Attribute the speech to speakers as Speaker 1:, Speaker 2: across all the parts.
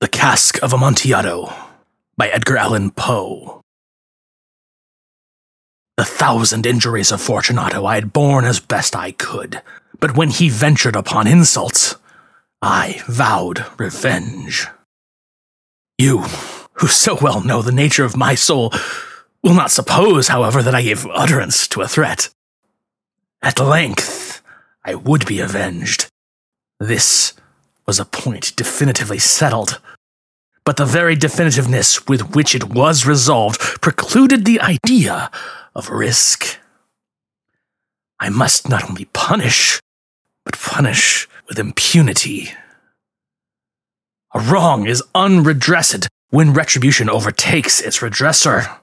Speaker 1: The Cask of Amontillado by Edgar Allan Poe. The thousand injuries of Fortunato I had borne as best I could, but when he ventured upon insults, I vowed revenge. You, who so well know the nature of my soul, will not suppose, however, that I gave utterance to a threat. At length, I would be avenged. This was a point definitively settled. But the very definitiveness with which it was resolved precluded the idea of risk. I must not only punish, but punish with impunity. A wrong is unredressed when retribution overtakes its redresser.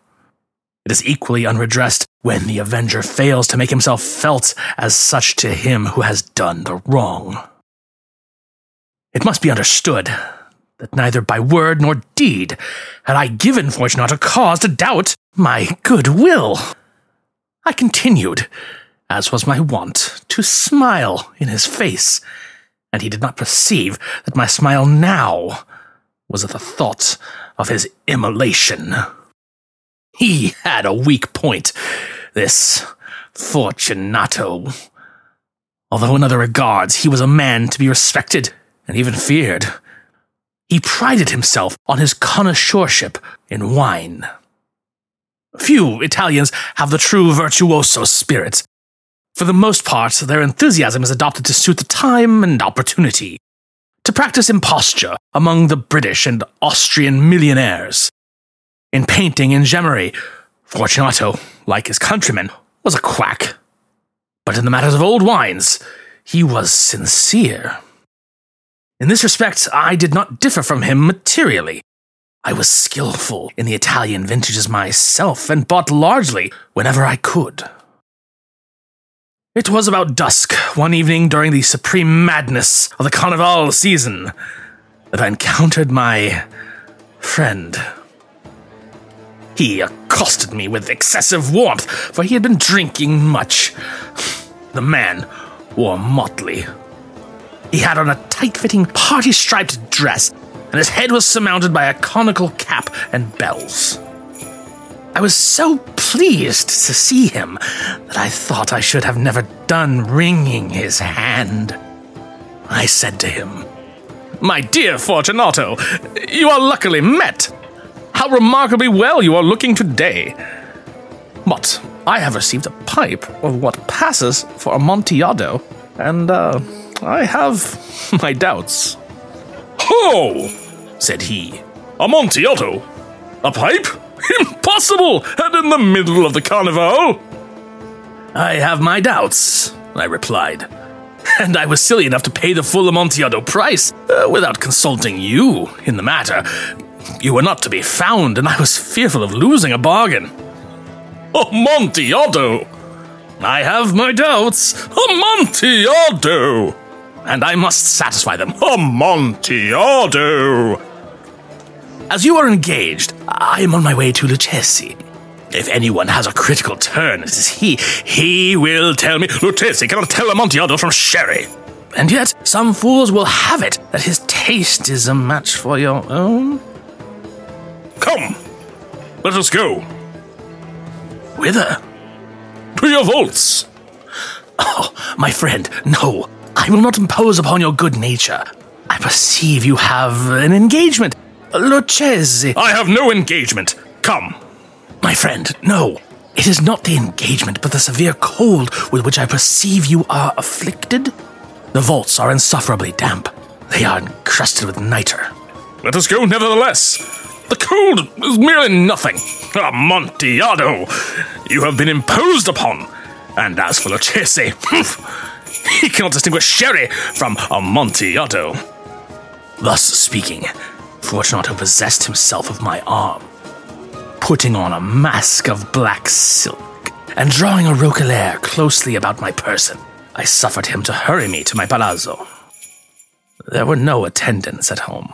Speaker 1: It is equally unredressed when the avenger fails to make himself felt as such to him who has done the wrong. It must be understood that neither by word nor deed had I given Fortunato cause to doubt my good will. I continued, as was my wont, to smile in his face, and he did not perceive that my smile now was at the thought of his immolation. He had a weak point, this Fortunato. Although in other regards he was a man to be respected and even feared. He prided himself on his connoisseurship in wine. Few Italians have the true virtuoso spirit. For the most part, their enthusiasm is adopted to suit the time and opportunity, to practice imposture among the British and Austrian millionaires. In painting and gemmery, Fortunato, like his countrymen, was a quack. But in the matters of old wines, he was sincere. In this respect, I did not differ from him materially. I was skillful in the Italian vintages myself and bought largely whenever I could. It was about dusk one evening during the supreme madness of the Carnival season that I encountered my friend. He accosted me with excessive warmth, for he had been drinking much. The man wore motley, he had on a tight fitting, party striped dress, and his head was surmounted by a conical cap and bells. I was so pleased to see him that I thought I should have never done wringing his hand. I said to him, My dear Fortunato, you are luckily met. How remarkably well you are looking today. But I have received a pipe of what passes for Amontillado, and, uh, I have my doubts.
Speaker 2: Ho! said he. Amontillado? A pipe? Impossible! And in the middle of the carnival?
Speaker 1: I have my doubts, I replied. And I was silly enough to pay the full Amontillado price uh, without consulting you in the matter. You were not to be found, and I was fearful of losing a bargain.
Speaker 2: Amontillado!
Speaker 1: I have my doubts.
Speaker 2: Amontillado!
Speaker 1: And I must satisfy them.
Speaker 2: Oh, Amontillado!
Speaker 1: As you are engaged, I am on my way to Lucchesi. If anyone has a critical turn, it is he. He will tell me
Speaker 2: Lucchesi cannot tell Amontillado from sherry.
Speaker 1: And yet, some fools will have it that his taste is a match for your own.
Speaker 2: Come, let us go.
Speaker 1: Whither?
Speaker 2: To your vaults.
Speaker 1: Oh, my friend, no. I will not impose upon your good nature. I perceive you have an engagement. Lucchesi.
Speaker 2: I have no engagement. Come.
Speaker 1: My friend, no. It is not the engagement, but the severe cold with which I perceive you are afflicted. The vaults are insufferably damp. They are encrusted with nitre.
Speaker 2: Let us go nevertheless. The cold is merely nothing. Amontillado, you have been imposed upon. And as for Lucchesi, he cannot distinguish sherry from Amontillado.
Speaker 1: Thus speaking, Fortunato possessed himself of my arm, putting on a mask of black silk and drawing a roquelaire closely about my person. I suffered him to hurry me to my palazzo. There were no attendants at home.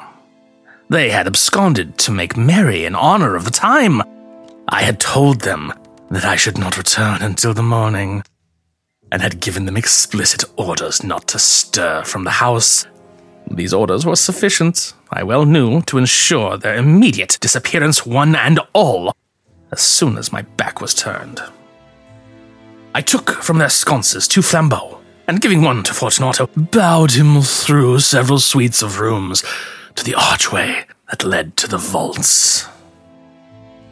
Speaker 1: They had absconded to make merry in honor of the time. I had told them that I should not return until the morning and had given them explicit orders not to stir from the house. These orders were sufficient. I well knew to ensure their immediate disappearance, one and all, as soon as my back was turned. I took from their sconces two flambeaux, and giving one to Fortunato, bowed him through several suites of rooms to the archway that led to the vaults.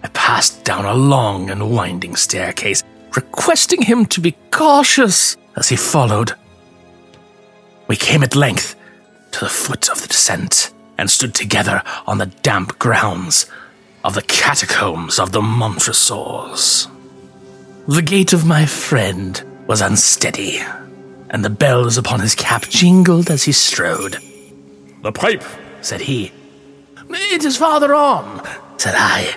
Speaker 1: I passed down a long and winding staircase, requesting him to be cautious as he followed. We came at length to the foot of the descent and stood together on the damp grounds of the catacombs of the Montresors. The gait of my friend was unsteady, and the bells upon his cap jingled as he strode.
Speaker 2: The pipe,
Speaker 1: said he. It is farther on, said I.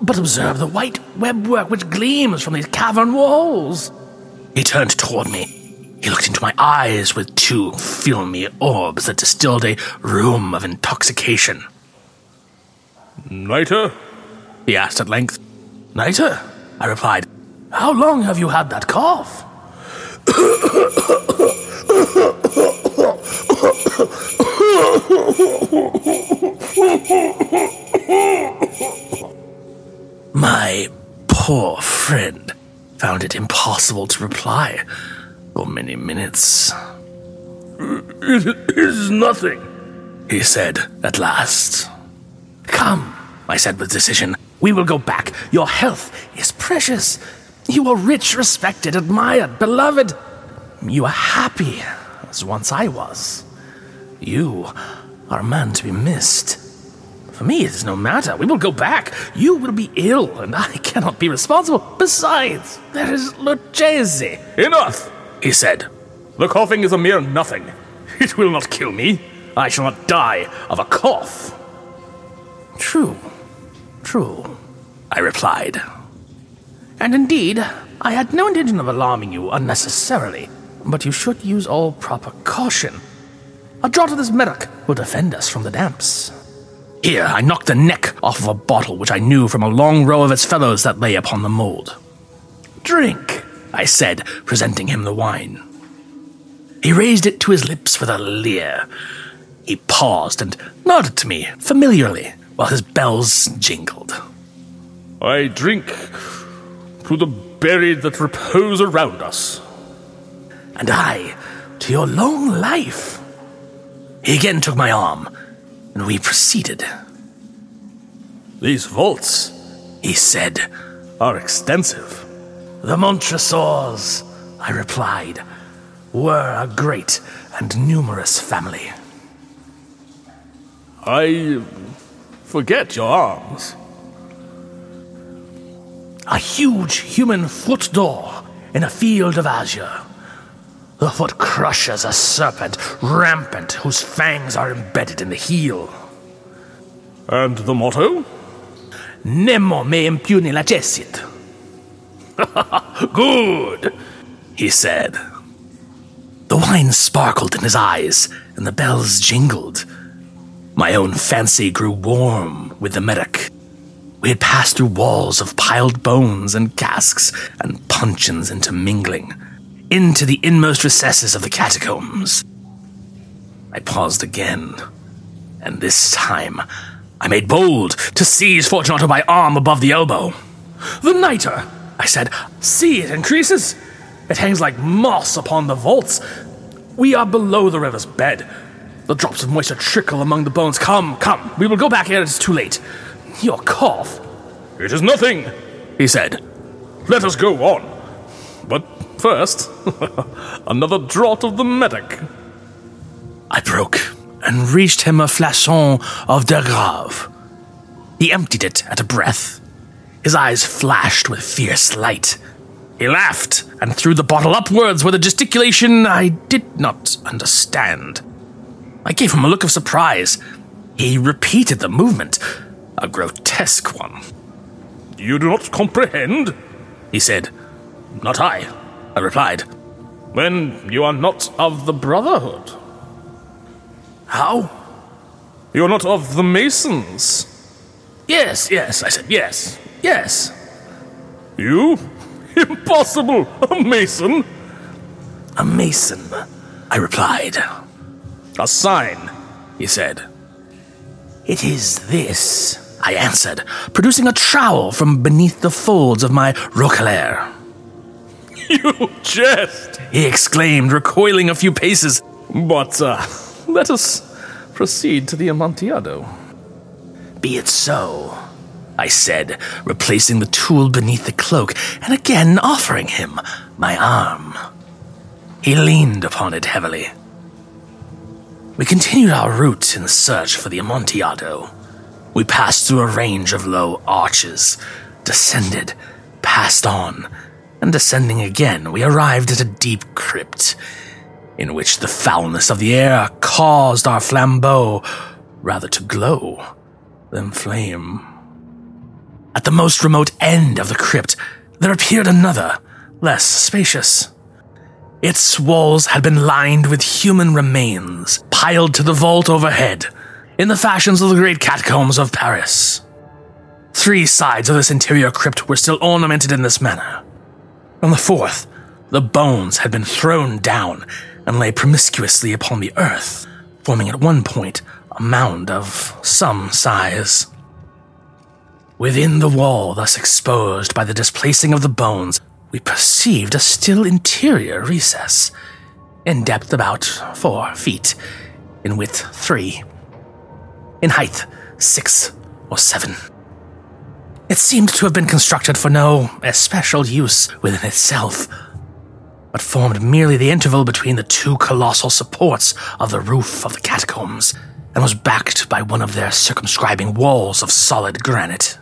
Speaker 1: But observe the white webwork which gleams from these cavern walls. He turned toward me. He looked into my eyes with two filmy orbs that distilled a rheum of intoxication.
Speaker 2: Nitre?
Speaker 1: He asked at length. Nitre? I replied. How long have you had that cough? My poor friend found it impossible to reply for many minutes.
Speaker 2: It is nothing,
Speaker 1: he said at last. Come, I said with decision. We will go back. Your health is precious. You are rich, respected, admired, beloved. You are happy, as once I was. You are a man to be missed. For me, it is no matter. We will go back. You will be ill, and I cannot be responsible. Besides, there is Lucchesi.
Speaker 2: Enough,
Speaker 1: he said.
Speaker 2: The coughing is a mere nothing. It will not kill me. I shall not die of a cough.
Speaker 1: True, true, I replied. And indeed, I had no intention of alarming you unnecessarily, but you should use all proper caution. A draught of this medoc will defend us from the damps. Here, I knocked the neck off of a bottle which I knew from a long row of its fellows that lay upon the mold. Drink, I said, presenting him the wine. He raised it to his lips with a leer. He paused and nodded to me familiarly while his bells jingled.
Speaker 2: I drink to the buried that repose around us.
Speaker 1: And I to your long life. He again took my arm, and we proceeded.
Speaker 2: These vaults,
Speaker 1: he said,
Speaker 2: are extensive.
Speaker 1: The Montresors, I replied, were a great and numerous family.
Speaker 2: I forget your arms.
Speaker 1: A huge human foot d'or in a field of azure. The foot crushes a serpent rampant whose fangs are embedded in the heel.
Speaker 2: And the motto?
Speaker 1: Nemo me impune lacessit.
Speaker 2: Good,
Speaker 1: he said. The wine sparkled in his eyes, and the bells jingled. My own fancy grew warm with the medoc. We had passed through walls of piled bones and casks and puncheons intermingling, into the inmost recesses of the catacombs. I paused again, and this time I made bold to seize Fortunato by arm above the elbow. The nitre, I said. See, it increases. It hangs like moss upon the vaults. We are below the river's bed. The drops of moisture trickle among the bones. Come, come, we will go back ere it is too late. Your cough.
Speaker 2: It is nothing, he said. Let us go on. First, another draught of the medoc.
Speaker 1: I broke and reached him a flasson of de Grave. He emptied it at a breath. His eyes flashed with fierce light. He laughed and threw the bottle upwards with a gesticulation I did not understand. I gave him a look of surprise. He repeated the movement, a grotesque one.
Speaker 2: You do not comprehend?
Speaker 1: He said. Not I, I replied.
Speaker 2: Then you are not of the Brotherhood.
Speaker 1: How?
Speaker 2: You are not of the Masons.
Speaker 1: Yes, yes, I said, yes, yes.
Speaker 2: You? Impossible! A Mason?
Speaker 1: A Mason, I replied.
Speaker 2: A sign,
Speaker 1: he said. It is this, I answered, producing a trowel from beneath the folds of my roquelaire.
Speaker 2: You jest,
Speaker 1: He exclaimed, recoiling a few paces.
Speaker 2: but uh, let us proceed to the Amontillado.
Speaker 1: Be it so, I said, replacing the tool beneath the cloak and again offering him my arm. He leaned upon it heavily. We continued our route in search for the Amontillado. We passed through a range of low arches, descended, passed on, and descending again, we arrived at a deep crypt in which the foulness of the air caused our flambeau rather to glow than flame. At the most remote end of the crypt, there appeared another, less spacious. Its walls had been lined with human remains, piled to the vault overhead, in the fashions of the great catacombs of Paris. Three sides of this interior crypt were still ornamented in this manner. On the fourth, the bones had been thrown down and lay promiscuously upon the earth, forming at one point a mound of some size. Within the wall, thus exposed by the displacing of the bones, we perceived a still interior recess, in depth about four feet, in width three, in height six or seven. It seemed to have been constructed for no especial use within itself, but formed merely the interval between the two colossal supports of the roof of the catacombs, and was backed by one of their circumscribing walls of solid granite.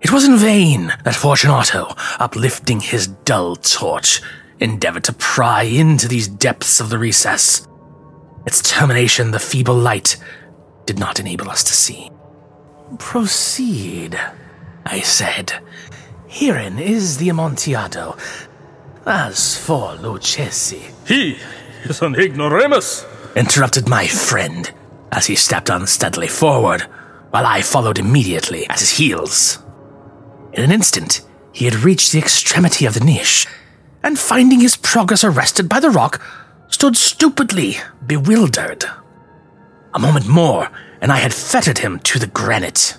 Speaker 1: It was in vain that Fortunato, uplifting his dull torch, endeavored to pry into these depths of the recess. Its termination, the feeble light, did not enable us to see. Proceed, I said. Herein is the Amontillado. As for Lucchesi,
Speaker 2: He is an ignoramus.
Speaker 1: interrupted my friend as he stepped unsteadily forward, while I followed immediately at his heels. In an instant, he had reached the extremity of the niche, and finding his progress arrested by the rock, stood stupidly bewildered. A moment more, and I had fettered him to the granite.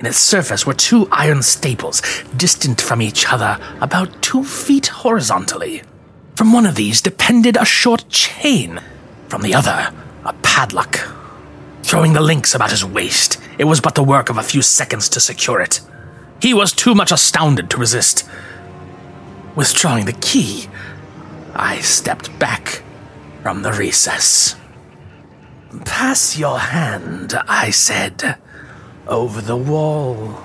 Speaker 1: In its surface were two iron staples, distant from each other about two feet horizontally. From one of these depended a short chain, from the other, a padlock. Throwing the links about his waist, it was but the work of a few seconds to secure it. He was too much astounded to resist. Withdrawing the key, I stepped back from the recess. Pass your hand, I said, over the wall.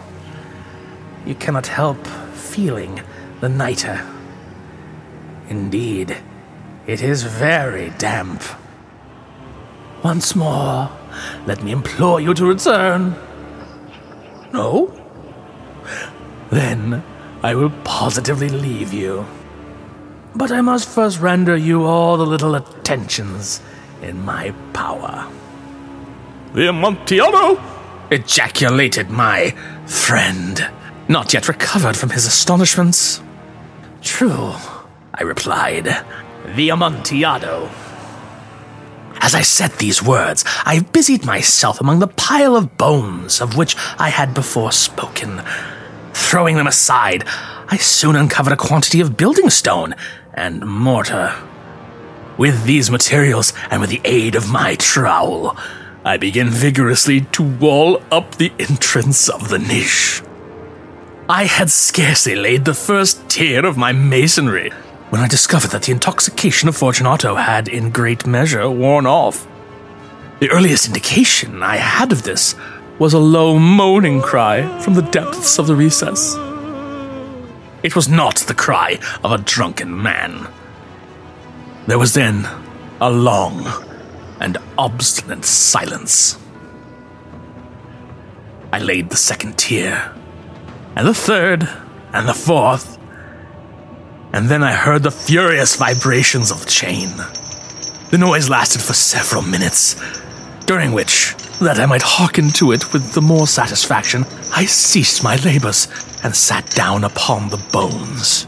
Speaker 1: You cannot help feeling the nitre. Indeed, it is very damp. Once more, let me implore you to return. No? Then I will positively leave you. But I must first render you all the little attentions in my power.
Speaker 2: The Amontillado?
Speaker 1: Ejaculated my friend, not yet recovered from his astonishments. True, I replied. The Amontillado. As I said these words, I busied myself among the pile of bones of which I had before spoken. Throwing them aside, I soon uncovered a quantity of building stone and mortar. With these materials, and with the aid of my trowel, I began vigorously to wall up the entrance of the niche. I had scarcely laid the first tier of my masonry when I discovered that the intoxication of Fortunato had, in great measure, worn off. The earliest indication I had of this was a low moaning cry from the depths of the recess. It was not the cry of a drunken man. There was then a long obstinate silence. I laid the second tier, and the third, and the fourth, and then I heard the furious vibrations of the chain. The noise lasted for several minutes, during which, that I might hearken to it with the more satisfaction, I ceased my labors and sat down upon the bones.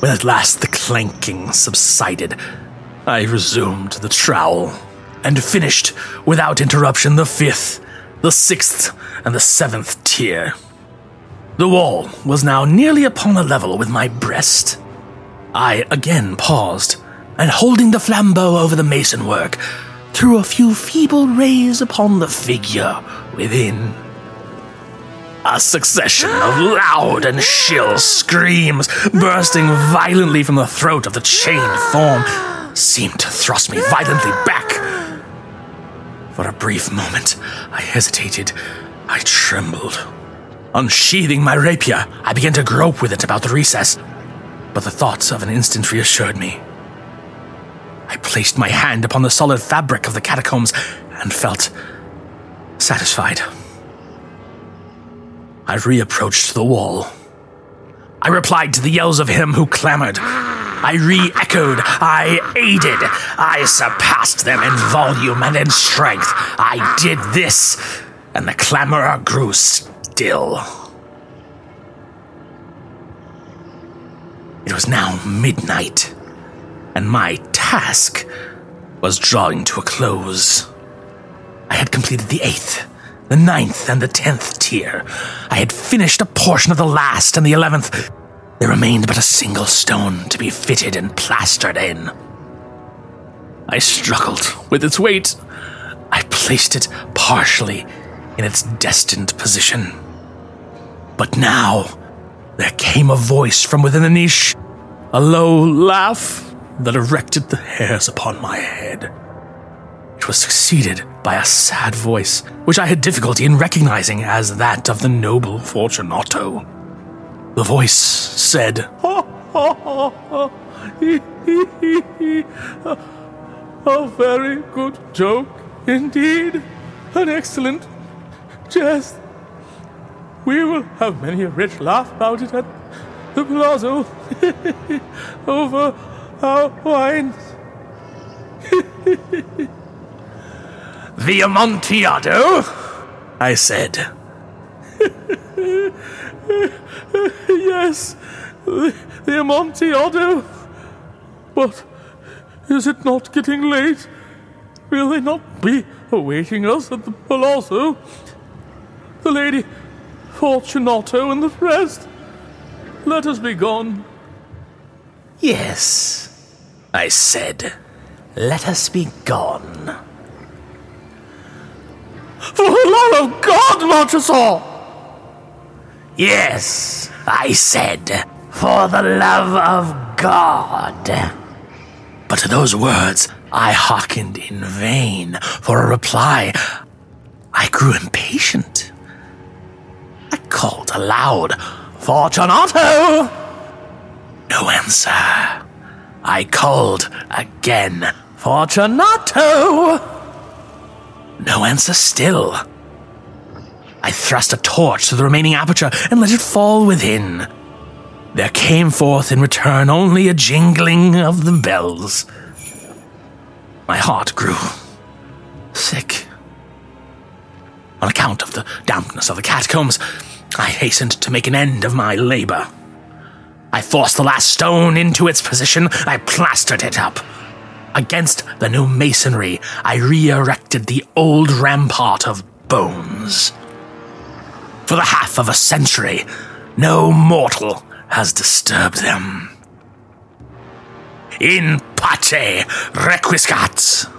Speaker 1: When at last the clanking subsided, I resumed the trowel. and finished without interruption the fifth, the sixth, and the seventh tier. The wall was now nearly upon a level with my breast. I again paused, and holding the flambeau over the mason work, threw a few feeble rays upon the figure within. A succession of loud and shrill screams bursting violently from the throat of the chained form seemed to thrust me violently back. For a brief moment, I hesitated. I trembled. Unsheathing my rapier, I began to grope with it about the recess, but the thoughts of an instant reassured me. I placed my hand upon the solid fabric of the catacombs and felt satisfied. I reapproached the wall. I replied to the yells of him who clamored. I re echoed. I aided. I surpassed them in volume and in strength. I did this, and the clamorer grew still. It was now midnight, and my task was drawing to a close. I had completed the eighth, the ninth, and the tenth tier. I had finished a portion of the last and the eleventh. There remained but a single stone to be fitted and plastered in. I struggled with its weight. I placed it partially in its destined position. But now, there came a voice from within the niche, a low laugh that erected the hairs upon my head. It was succeeded by a sad voice, which I had difficulty in recognizing as that of the noble Fortunato. The voice said, A very good joke indeed. An excellent jest. We will have many a rich laugh about it at the palazzo over our wines. the Amontillado? I said. yes, the, the Amontillado. But is it not getting late? Will they not be awaiting us at the palazzo? The lady Fortunato and the rest. Let us be gone. Yes, I said. Let us be gone. For the love of God, Montresor! Yes, I said, for the love of God. But to those words, I hearkened in vain for a reply. I grew impatient. I called aloud, Fortunato! No answer. I called again, Fortunato! No answer still. I thrust a torch to the remaining aperture and let it fall within. There came forth in return only a jingling of the bells. My heart grew sick. On account of the dampness of the catacombs, I hastened to make an end of my labor. I forced the last stone into its position. I plastered it up. Against the new masonry, I re erected the old rampart of bones. For the half of a century, no mortal has disturbed them. In pace requiescat.